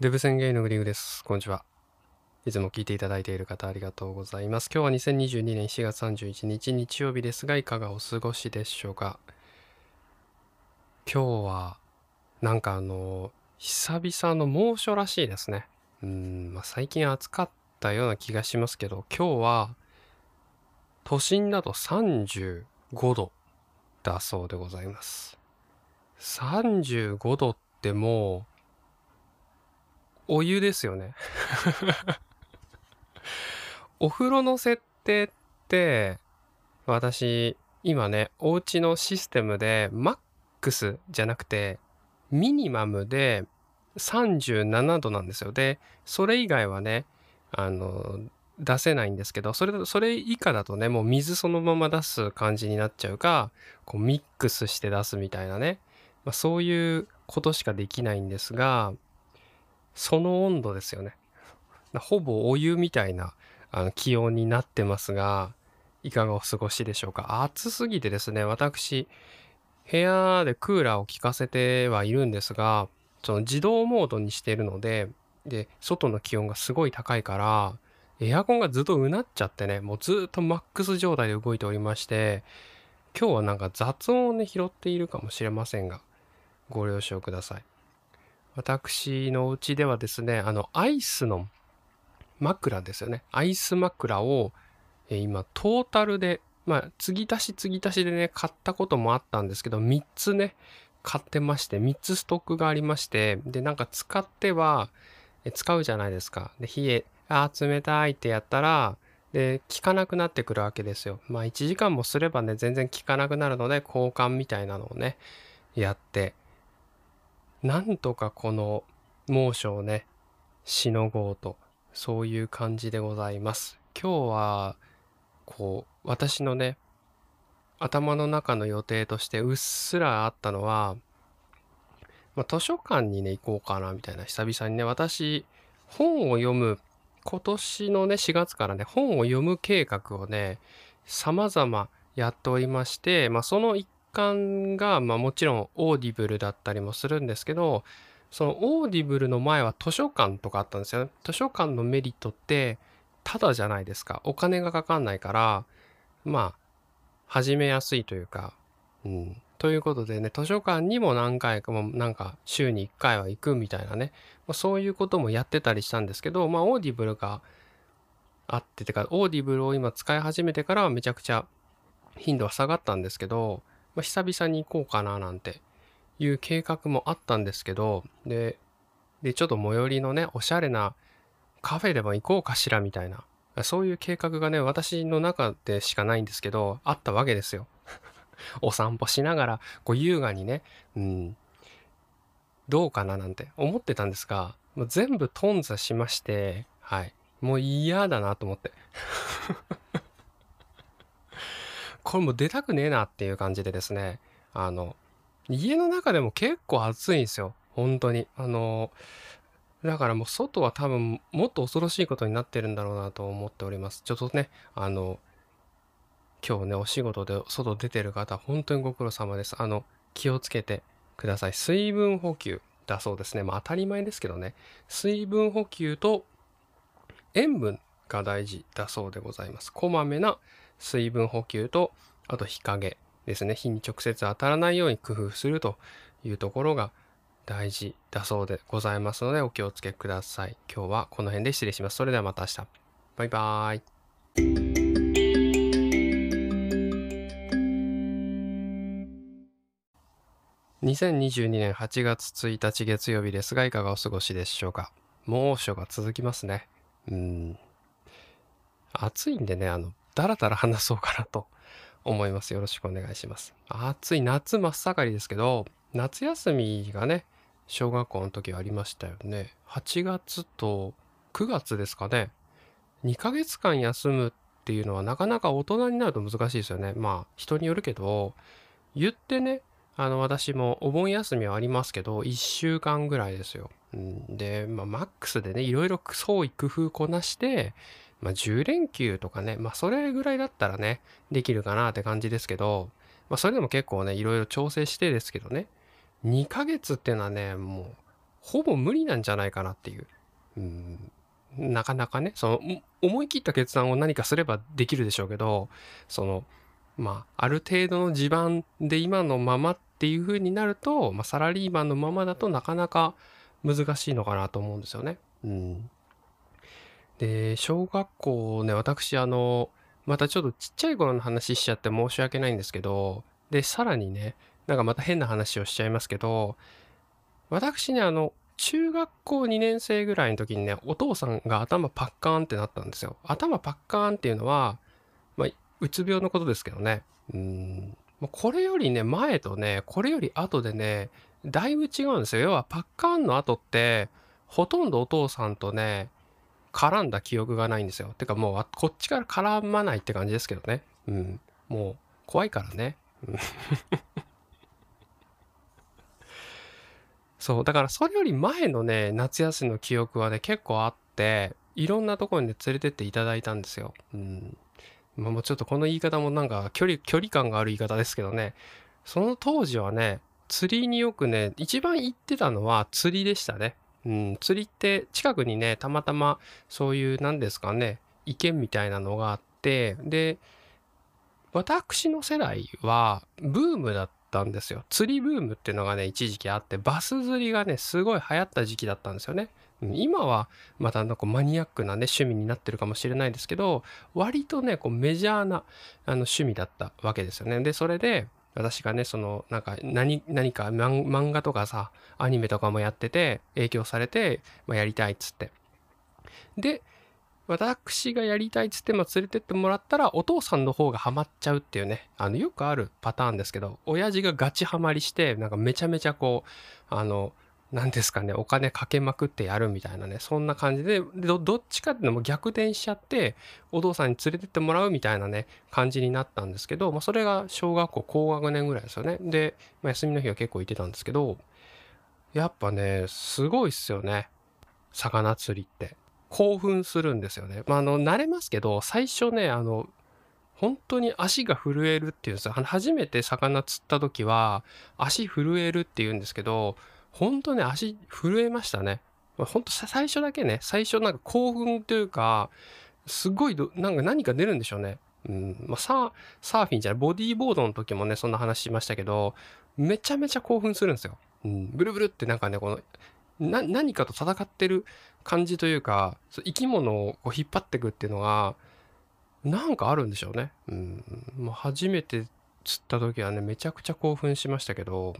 デブ宣言のグリグです。こんにちは。いつも聞いていただいている方ありがとうございます。今日は2022年4月31日日曜日ですが、いかがお過ごしでしょうか？今日は、なんかあの、久々の猛暑らしいですね。うん、まあ、最近暑かったような気がしますけど、今日は、都心だと35度だそうでございます。35度ってもう、お湯ですよね。お風呂の設定って私今ねお家のシステムでマックスじゃなくてミニマムで37度なんですよ。でそれ以外はねあの出せないんですけどそれそれ以下だとねもう水そのまま出す感じになっちゃうかこうミックスして出すみたいなね、まあ、そういうことしかできないんですがその温度ですよね。ほぼお湯みたいなあの気温になってますが、いかがお過ごしでしょうか？暑すぎてですね、私、部屋でクーラーを効かせてはいるんですが、その自動モードにしてるので、で、外の気温がすごい高いから、エアコンがずっとうなっちゃってね、もうずっとマックス状態で動いておりまして、今日はなんか雑音をね、拾っているかもしれませんが、ご了承ください。私のうちではですね、あの、アイスの枕ですよね。アイス枕を、え今、トータルで、まあ、継ぎ足し継ぎ足しでね、買ったこともあったんですけど、3つね、買ってまして、3つストックがありまして、で、なんか使っては、え使うじゃないですか。で、冷え、ああ冷たいってやったら、で、効かなくなってくるわけですよ。まあ、1時間もすればね、全然効かなくなるので、交換みたいなのをね、やって、なんとかこの猛暑をね、しのごうと、そういう感じでございます。今日は、こう、私のね、頭の中の予定としてうっすらあったのは、まあ、図書館にね、行こうかな、みたいな、久々にね、私、本を読む、今年のね、4月からね、本を読む計画をね、様々やっておりまして、まあ、その一環が、まあ、もちろん Audible だったりもするんですけどその Audible の前は図書館とかあったんですよね。図書館のメリットってただじゃないですか。お金がかかんないからまあ始めやすいというか、うん。ということでね図書館にも何回かもなんか週に1回は行くみたいなね、まあ、そういうこともやってたりしたんですけどまあ Audible があっててか Audible を今使い始めてからはめちゃくちゃ頻度は下がったんですけどまあ、久々に行こうかななんていう計画もあったんですけど、で、で、ちょっと最寄りのね、おしゃれなカフェでも行こうかしらみたいな、そういう計画がね、私の中でしかないんですけど、あったわけですよ。お散歩しながら、こう優雅にね、うん、どうかななんて思ってたんですが、もう全部頓挫しまして、はい。もう嫌だなと思って。これも出たくねえなっていう感じでですね、あの、家の中でも結構暑いんですよ。本当に。あの、だからもう外は多分もっと恐ろしいことになってるんだろうなと思っております。ちょっとね、あの、今日ね、お仕事で外出てる方、本当にご苦労様です。あの、気をつけてください。水分補給だそうですね。まあ当たり前ですけどね。水分補給と塩分が大事だそうでございます。こまめな水分補給とあと日陰ですね。日に直接当たらないように工夫するというところが大事だそうでございますのでお気をつけください。今日はこの辺で失礼します。それではまた明日。バイバーイ2022年8月1日月曜日ですがいかがお過ごしでしょうか。猛暑が続きますね。うん。暑いんでねあのだらだら話そうかなと思います。よろしくお願いします。暑い夏真っ盛りですけど、夏休みがね、小学校の時ありましたよね。8月と9月ですかね。2ヶ月間休むっていうのはなかなか大人になると難しいですよね。まあ人によるけど、言ってね、あの私もお盆休みはありますけど、1週間ぐらいですよ。で、まあマックスでね、いろいろ創意工夫こなして、まあ、10連休とかね、まあ、それぐらいだったらね、できるかなって感じですけど、まあ、それでも結構ね、いろいろ調整してですけどね、2ヶ月っていうのはね、もう、ほぼ無理なんじゃないかなっていう。うんなかなかね、その、思い切った決断を何かすればできるでしょうけど、その、まあ、ある程度の地盤で今のままっていう風になると、まあ、サラリーマンのままだとなかなか難しいのかなと思うんですよね。うん。で、小学校ね、私、あの、またちょっとちっちゃい頃の話しちゃって申し訳ないんですけど、で、さらにね、なんかまた変な話をしちゃいますけど、私ね、あの、中学校2年生ぐらいの時にね、お父さんが頭パッカーンってなったんですよ。頭パッカーンっていうのは、まあ、うつ病のことですけどね。うん。これよりね、前とね、これより後でね、だいぶ違うんですよ。要はパッカーンの後って、ほとんどお父さんとね、絡んだ記憶がないんですよ。てかもう、こっちから絡まないって感じですけどね。うん。もう、怖いからね。そう、だからそれより前のね、夏休みの記憶はね、結構あって、いろんなところにね、連れてっていただいたんですよ。うん。まあ、もうちょっとこの言い方もなんか距離、距離感がある言い方ですけどね、その当時はね、釣りによくね、一番行ってたのは釣りでしたね。うん、釣りって近くにね、たまたまそういう何ですかね、池みたいなのがあって、で、私の世代はブームだっったんですよ。釣りブームっていうのがね、一時期あって、バス釣りがね、すごい流行った時期だったんですよね。今はまたなんかマニアックなね、趣味になってるかもしれないですけど、割とね、こうメジャーなあの趣味だったわけですよね。で、それで、私がね、その、なんか何、何か漫画とかさ、アニメとかもやってて、影響されて、まあ、やりたいっつって。で、私がやりたいっつっても連れてってもらったらお父さんの方がハマっちゃうっていうねあのよくあるパターンですけど親父がガチハマりしてなんかめちゃめちゃこうあの何ですかねお金かけまくってやるみたいなねそんな感じでどっちかっていうのも逆転しちゃってお父さんに連れてってもらうみたいなね感じになったんですけど、まあ、それが小学校高学年ぐらいですよねで、まあ、休みの日は結構行ってたんですけどやっぱねすごいっすよね魚釣りって興奮するんですよね。まあ、あの、慣れますけど、最初ね、あの、本当に足が震えるっていうんですよ。初めて魚釣った時は、足震えるっていうんですけど、本当ね、足震えましたね。本当最初だけね、最初なんか興奮というか、すごいなんか何か出るんでしょうね。うんまあ、サーフィンじゃない、ボディーボードの時もね、そんな話しましたけど、めちゃめちゃ興奮するんですよ。うん、ブルブルってなんかね、このな何かと戦ってる感じというか生き物をこう引っ張っていくっていうのがなんかあるんでしょうね。うん、もう初めて釣った時はねめちゃくちゃ興奮しましたけど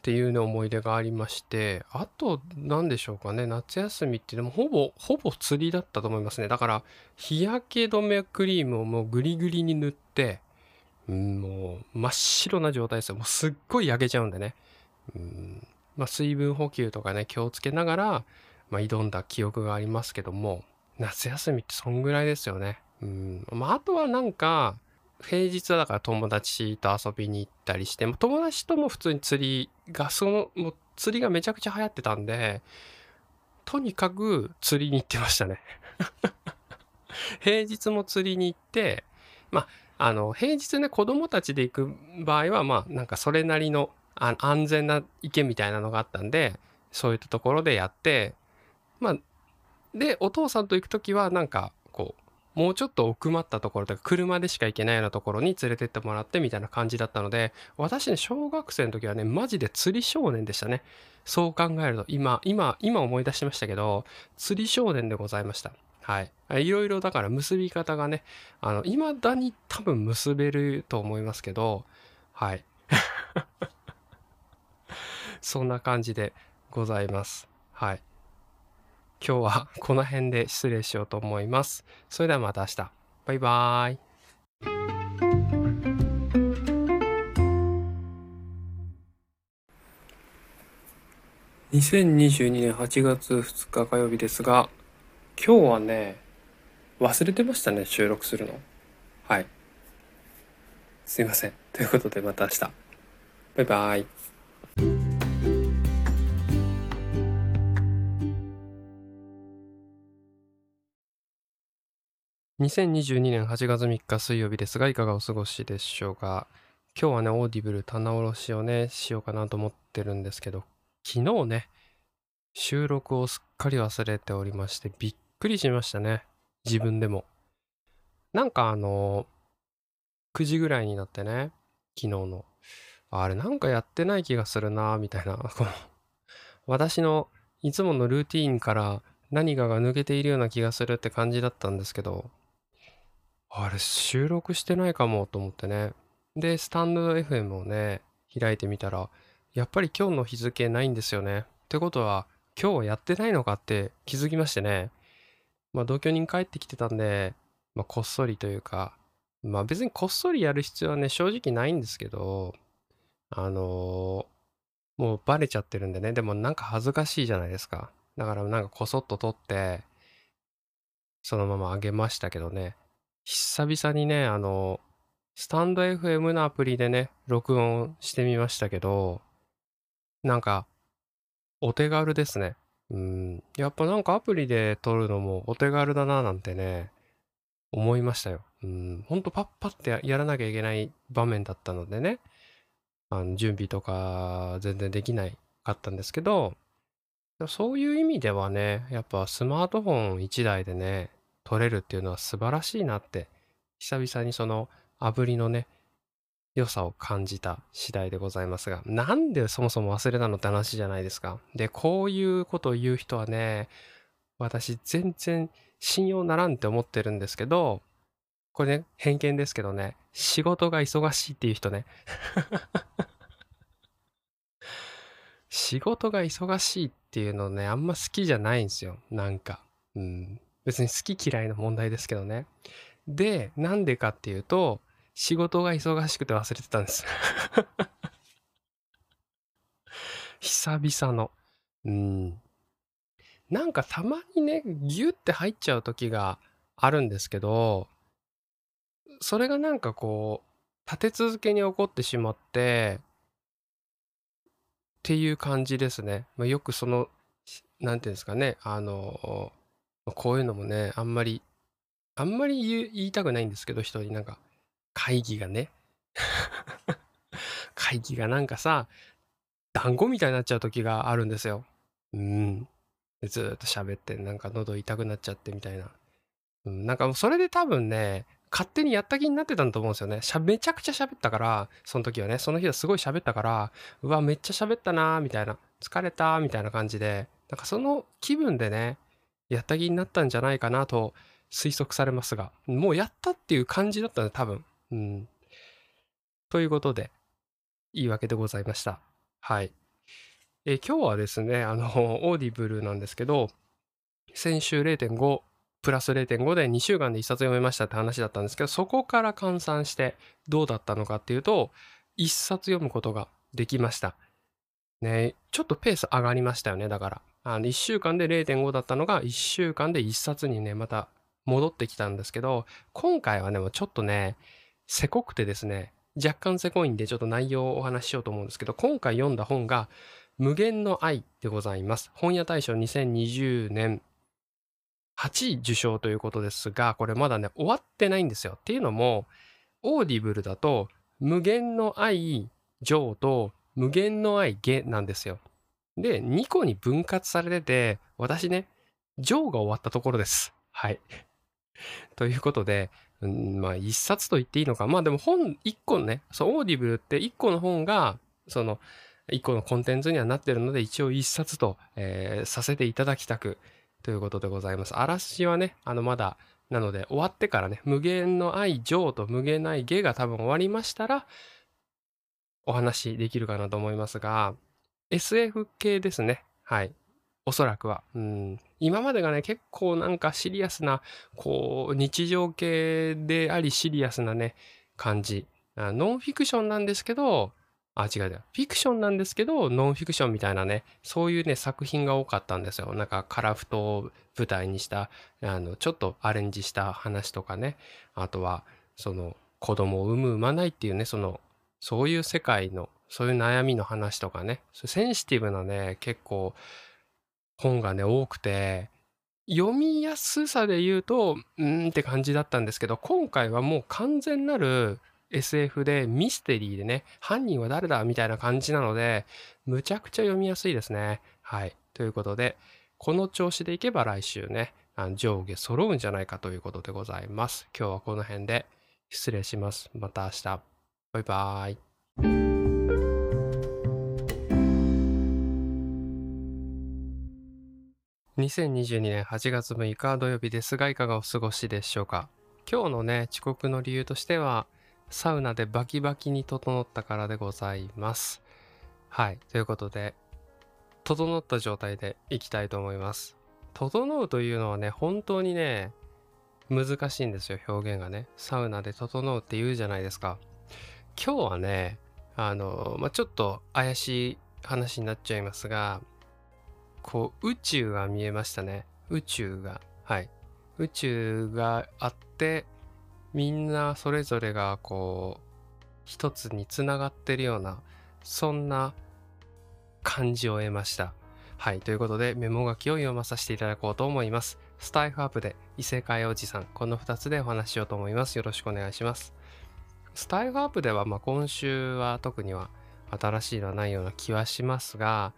っていうね思い出がありましてあと何でしょうかね夏休みってでもほぼほぼ釣りだったと思いますね。だから日焼け止めクリームをもうグリグリに塗って、もう真っ白な状態ですよ。もうすっごい焼けちゃうんでね、うんまあ、水分補給とかね気をつけながら、まあ、挑んだ記憶がありますけども夏休みってそんぐらいですよね。うんまあ、あとはなんか平日はだから友達と遊びに行ったりして友達とも普通に釣りがそのもう釣りがめちゃくちゃ流行ってたんでとにかく釣りに行ってましたね。平日も釣りに行ってまああの平日ね子供たちで行く場合はまあなんかそれなりのあ安全な池みたいなのがあったんでそういったところでやってまあでお父さんと行く時はなんかもうちょっと奥まったところとか車でしか行けないようなところに連れてってもらってみたいな感じだったので私ね小学生の時はねマジで釣り少年でしたねそう考えると今今今思い出しましたけど釣り少年でございましたはいいろいろだから結び方がねあの未だに多分結べると思いますけどはい そんな感じでございます。はい。今日はこの辺で失礼しようと思います。それではまた明日。バイバーイ。2022年8月2日火曜日ですが、今日はね、忘れてましたね、収録するの。はい。すいません。ということでまた明日。バイバーイ。2022年8月3日水曜日ですが、いかがお過ごしでしょうか？今日はね、 Audible 棚卸しをね、しようかなと思ってるんですけど、昨日ね、収録をすっかり忘れておりまして、びっくりしましたね。自分でも。なんかあの、9時ぐらいになってね、昨日の。あれなんかやってない気がするなみたいな。私のいつものルーティーンから何かが抜けているような気がするって感じだったんですけど、あれ収録してないかもと思ってね。で、スタンド FM をね、開いてみたら、やっぱり今日の日付ないんですよね。ってことは、今日やってないのかって気づきましてね。まあ同居人帰ってきてたんで、まあこっそりというか、まあ別にこっそりやる必要はね、正直ないんですけど、あのー、もうバレちゃってるんでね、でもなんか恥ずかしいじゃないですか。だからなんかこそっと撮って、そのままあげましたけどね。久々にね、あの、スタンド FM のアプリでね、録音してみましたけど、なんか、お手軽ですね。うん。やっぱなんかアプリで撮るのもお手軽だななんてね、思いましたよ。うん。ほんとパッパってやらなきゃいけない場面だったのでね、あの準備とか全然できないかったんですけど、そういう意味ではね、やっぱスマートフォン1台でね、撮れるっていうのは素晴らしいなって、久々にその炙りのね、良さを感じた次第でございますが、なんでそもそも忘れたのって話じゃないですか。で、こういうことを言う人はね、私全然信用ならんって思ってるんですけど、これね、偏見ですけどね、仕事が忙しいっていう人ね。仕事が忙しいっていうのね、あんま好きじゃないんですよ。なんか。うん。別に好き嫌いの問題ですけどね。で、なんでかっていうと、仕事が忙しくて忘れてたんです 久々の。うん。なんかたまにね、ギュって入っちゃう時があるんですけど、それがなんかこう、立て続けに起こってしまって、っていう感じですね。まあ、よくその、なんていうんですかね、あの、こういうのもね、あんまり、あんまり言いたくないんですけど、人になんか、会議がね 会議がなんかさ、団子みたいになっちゃう時があるんですよ。うん。でずーっと喋って、なんか喉痛くなっちゃってみたいな。うん、なんかもうそれで多分ね、勝手にやった気になってたんだと思うんですよね。しゃめちゃくちゃ喋ったから、その時はね、その日はすごい喋ったから、うわ、めっちゃ喋ったなーみたいな、疲れたーみたいな感じで、なんかその気分でね、やった気になったんじゃないかなと推測されますが、もうやったっていう感じだったね、多分。うん。ということで、言い訳でございました。はい。え今日はですね、あの、Audible なんですけど、先週0.5、プラス0.5で2週間で1冊読めましたって話だったんですけど、そこから換算してどうだったのかっていうと、1冊読むことができました。ね、ちょっとペース上がりましたよね、だから。あの1週間で0.5だったのが1週間で1冊にね、また戻ってきたんですけど、今回はね、もちょっとね、せこくてですね、若干せこいんでちょっと内容をお話ししようと思うんですけど、今回読んだ本が、ムゲンの iでございます。本屋大賞2020年8位受賞ということですが、これまだね、終わってないんですよ。っていうのも、 Audible だと、ムゲンの i上とムゲンの i下なんですよ。で、2個に分割されてて、私ね、上が終わったところです。はい。ということで、うん、まあ一冊と言っていいのか。まあでも本1個のね、そう、 Audible って1個の本が、その、1個のコンテンツにはなってるので、一応1冊と、えー、させていただきたく、ということでございます。嵐はね、あのまだ、なので終わってからね、無限の愛上と無限の愛下が多分終わりましたら、お話できるかなと思いますが、SF 系ですね。はい。おそらくは。うん。今までがね、結構なんかシリアスな、こう、日常系でありシリアスなね、感じ。ノンフィクションなんですけど、あ、違う違う。フィクションなんですけど、ノンフィクションみたいなね、そういうね、作品が多かったんですよ。なんか、カラフトを舞台にした、あの、ちょっとアレンジした話とかね。あとは、その、子供を産む、産まないっていうね、その、そういう世界の、そういう悩みの話とかね。センシティブなね、結構、本がね、多くて、読みやすさで言うと、うんって感じだったんですけど、今回はもう完全なる SF でミステリーでね、犯人は誰だみたいな感じなので、むちゃくちゃ読みやすいですね。はい。ということで、この調子でいけば来週ね、上下揃うんじゃないかということでございます。今日はこの辺で失礼します。また明日。バイバーイ。2022年8月6日土曜日ですがいかがお過ごしでしょうか？今日のね遅刻の理由としてはサウナでバキバキに整ったからでございます。はいということで整った状態でいきたいと思います。整うというのはね本当にね難しいんですよ表現がね。サウナで整うって言うじゃないですか。今日はねあの、まあ、ちょっと怪しい話になっちゃいますがこう宇宙が見えましたね宇宙がはい宇宙があってみんなそれぞれがこう一つにつながってるようなそんな感じを得ましたはい。ということで、メモ書きを読まさせていただこうと思います。スタイフアップで異世界おじさん。この2つでお話ししようと思います。よろしくお願いします。スタイフアップでは、ま、今週は特には新しいのはないような気はしますが、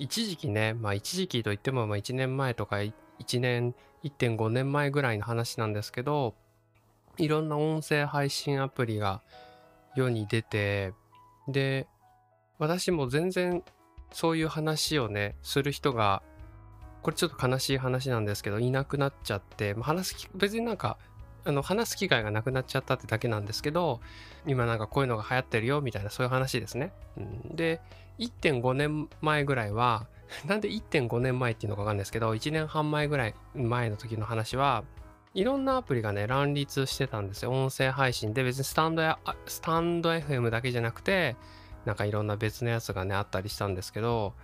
一時期ね、まあ一時期といっても、まあ1年前とか1年、1.5年前ぐらいの話なんですけど、いろんな音声配信アプリが世に出て、で、私も全然そういう話をねする人がこれちょっと悲しい話なんですけどいなくなっちゃって、まあ、話す別になんかあの話す機会がなくなっちゃったってだけなんですけど今なんかこういうのが流行ってるよみたいなそういう話ですね。うん、で1.5年前ぐらいは なんで1.5年前っていうのかわかんないですけど1年半前ぐらい前の時の話はいろんなアプリがね乱立してたんですよ。音声配信で別にスタンドやスタンド FM だけじゃなくてなんかいろんな別のやつがねあったりしたんですけど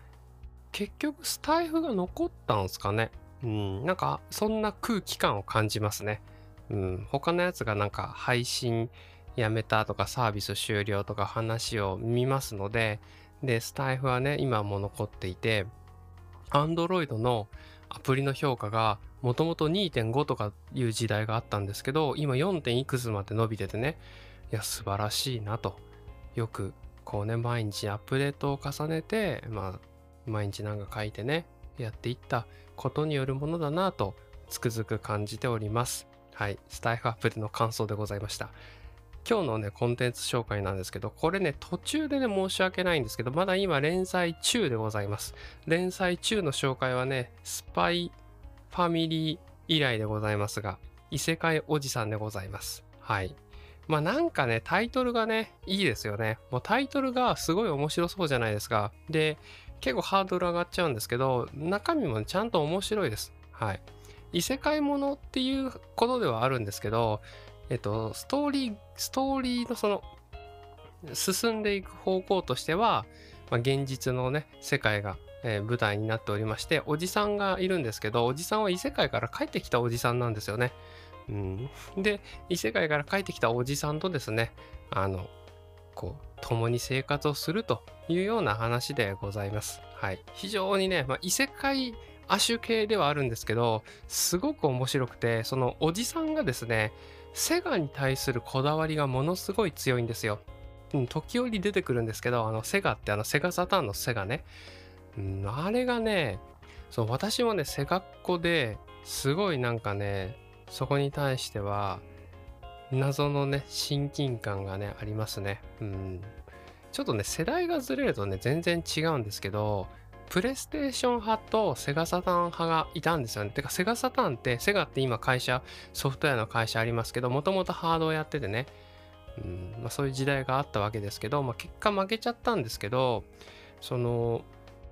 結局スタイフが残ったんですかね。うんなんかそんな空気感を感じますね。うん他のやつがなんか配信やめたとかサービス終了とか話を見ますのででスタイフはね今も残っていて Android のアプリの評価がもともと2.5とかいう時代があったんですけど今 4. いくつまで伸びててねいや素晴らしいなとよくこうね毎日アップデートを重ねてまあ毎日なんか書いてねやっていったことによるものだなとつくづく感じておりますはいスタイフアップでの感想でございました今日のねコンテンツ紹介なんですけどこれね途中でね申し訳ないんですけどまだ今連載中でございます連載中の紹介はねスパイファミリー以来でございますが異世界おじさんでございますはいまあなんかね、タイトルがね、いいですよね。もうタイトルがすごい面白そうじゃないですか。で、結構ハードル上がっちゃうんですけど、中身もちゃんと面白いです。はい。異世界ものっていうことではあるんですけど、えっと、ストーリー、ストーリーのその、進んでいく方向としては、まあ、現実のね、世界が、えー、舞台になっておりまして、おじさんがいるんですけど、おじさんは異世界から帰ってきたおじさんなんですよね。うん、で異世界から帰ってきたおじさんとですねあのこう共に生活をするというような話でございます。はい、非常にね、まあ、異世界亜種系ではあるんですけどすごく面白くてそのおじさんがですねセガに対するこだわりがものすごい強いんですよ。うん、時折出てくるんですけどあのセガってあのセガサターンのセガね、うん、あれがねそう私もねセガっ子ですごいなんかねそこに対しては謎のね親近感がねありますね。うん。ちょっとね世代がずれるとね全然違うんですけどプレステーション派とセガサターン派がいたんですよね。てかセガサターンってセガって今会社ソフトウェアの会社ありますけどもともとハードをやっててね、うんまあ、そういう時代があったわけですけど、まあ、結果負けちゃったんですけどその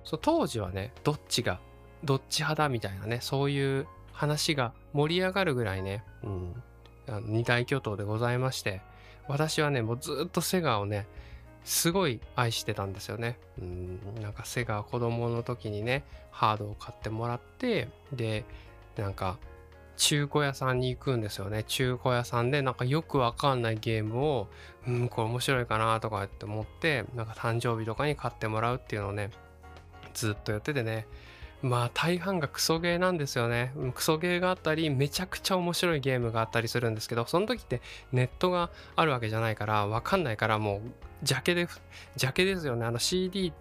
そ当時はねどっちがどっち派だみたいなねそういう話が盛り上がるぐらいね、うん、あの二大巨頭でございまして、私はね、もうずっとセガをね、すごい愛してたんですよね。うん、なんかセガ子供の時にね、ハードを買ってもらって、で、なんか中古屋さんに行くんですよね。中古屋さんでなんかよくわかんないゲームを、うん、これ面白いかなとかって思って、なんか誕生日とかに買ってもらうっていうのをね、ずっとやっててね、まあ大半がクソゲーなんですよね。クソゲーがあったり、めちゃくちゃ面白いゲームがあったりするんですけど、その時ってネットがあるわけじゃないから、わかんないからもう、ジャケで、ジャケですよね。あの CD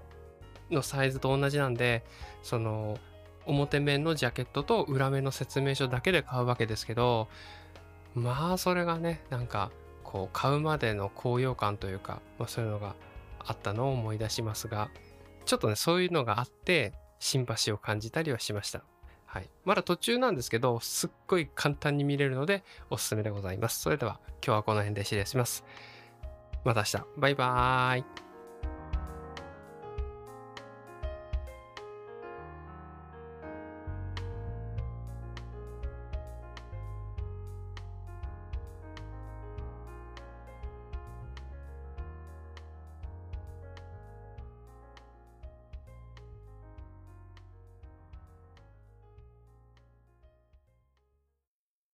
のサイズと同じなんで、その、表面のジャケットと裏面の説明書だけで買うわけですけど、まあそれがね、なんか、こう、買うまでの高揚感というか、まあそういうのがあったのを思い出しますが、ちょっとね、そういうのがあって、シンパシーを感じたりはしました。はい。まだ途中なんですけど、すっごい簡単に見れるので、おすすめでございます。それでは、今日はこの辺で失礼します。また明日。バイバーイ。